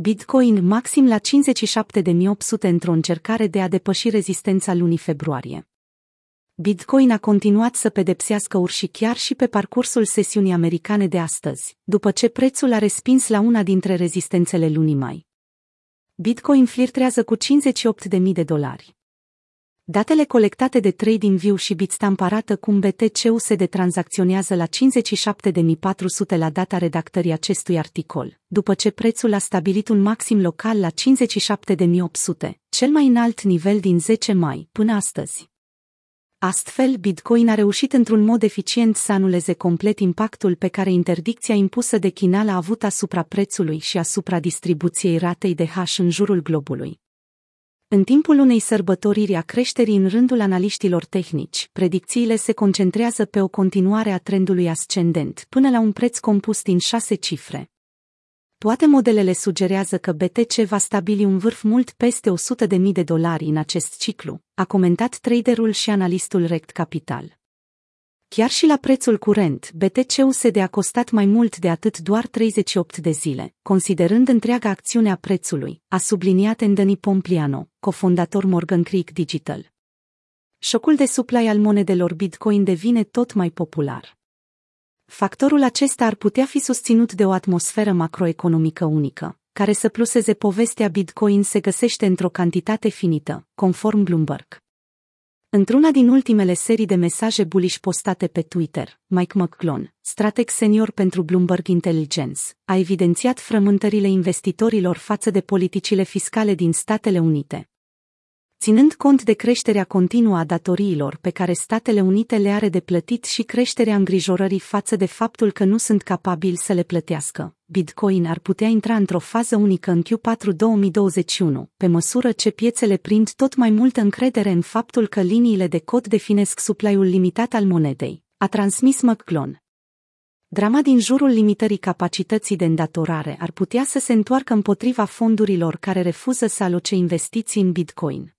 Bitcoin maxim la 57.800 într-o încercare de a depăși rezistența lunii februarie. Bitcoin a continuat să pedepsească urși chiar și pe parcursul sesiunii americane de astăzi, după ce prețul a respins la una dintre rezistențele lunii mai. Bitcoin flirtează cu 58.000 de dolari. Datele colectate de TradingView și Bitstamp arată cum BTC-USD tranzacționează la 57.400 la data redactării acestui articol, după ce prețul a stabilit un maxim local la 57.800, cel mai înalt nivel din 10 mai, până astăzi. Astfel, Bitcoin a reușit într-un mod eficient să anuleze complet impactul pe care interdicția impusă de China l-a avut asupra prețului și asupra distribuției ratei de hash în jurul globului. În timpul unei sărbătoriri a creșterii în rândul analiștilor tehnici, predicțiile se concentrează pe o continuare a trendului ascendent până la un preț compus din șase cifre. Toate modelele sugerează că BTC va stabili un vârf mult peste 100.000 de dolari în acest ciclu, a comentat traderul și analistul Rect Capital. Chiar și la prețul curent, BTC-USD a costat mai mult de atât doar 38 de zile, considerând întreaga acțiune a prețului, a subliniat Anthony Pompliano, cofondator Morgan Creek Digital. Șocul de supply al monedelor Bitcoin devine tot mai popular. Factorul acesta ar putea fi susținut de o atmosferă macroeconomică unică, care să pluseze povestea Bitcoin se găsește într-o cantitate finită, conform Bloomberg. Într-una din ultimele serii de mesaje bullish postate pe Twitter, Mike McClone, strateg senior pentru Bloomberg Intelligence, a evidențiat frământările investitorilor față de politicile fiscale din Statele Unite. Ținând cont de creșterea continuă a datoriilor pe care Statele Unite le are de plătit și creșterea îngrijorării față de faptul că nu sunt capabili să le plătească, Bitcoin ar putea intra într-o fază unică în Q4 2021, pe măsură ce piețele prind tot mai multă încredere în faptul că liniile de cod definesc supply-ul limitat al monedei, a transmis McClone. Drama din jurul limitării capacității de îndatorare ar putea să se întoarcă împotriva fondurilor care refuză să aloce investiții în Bitcoin.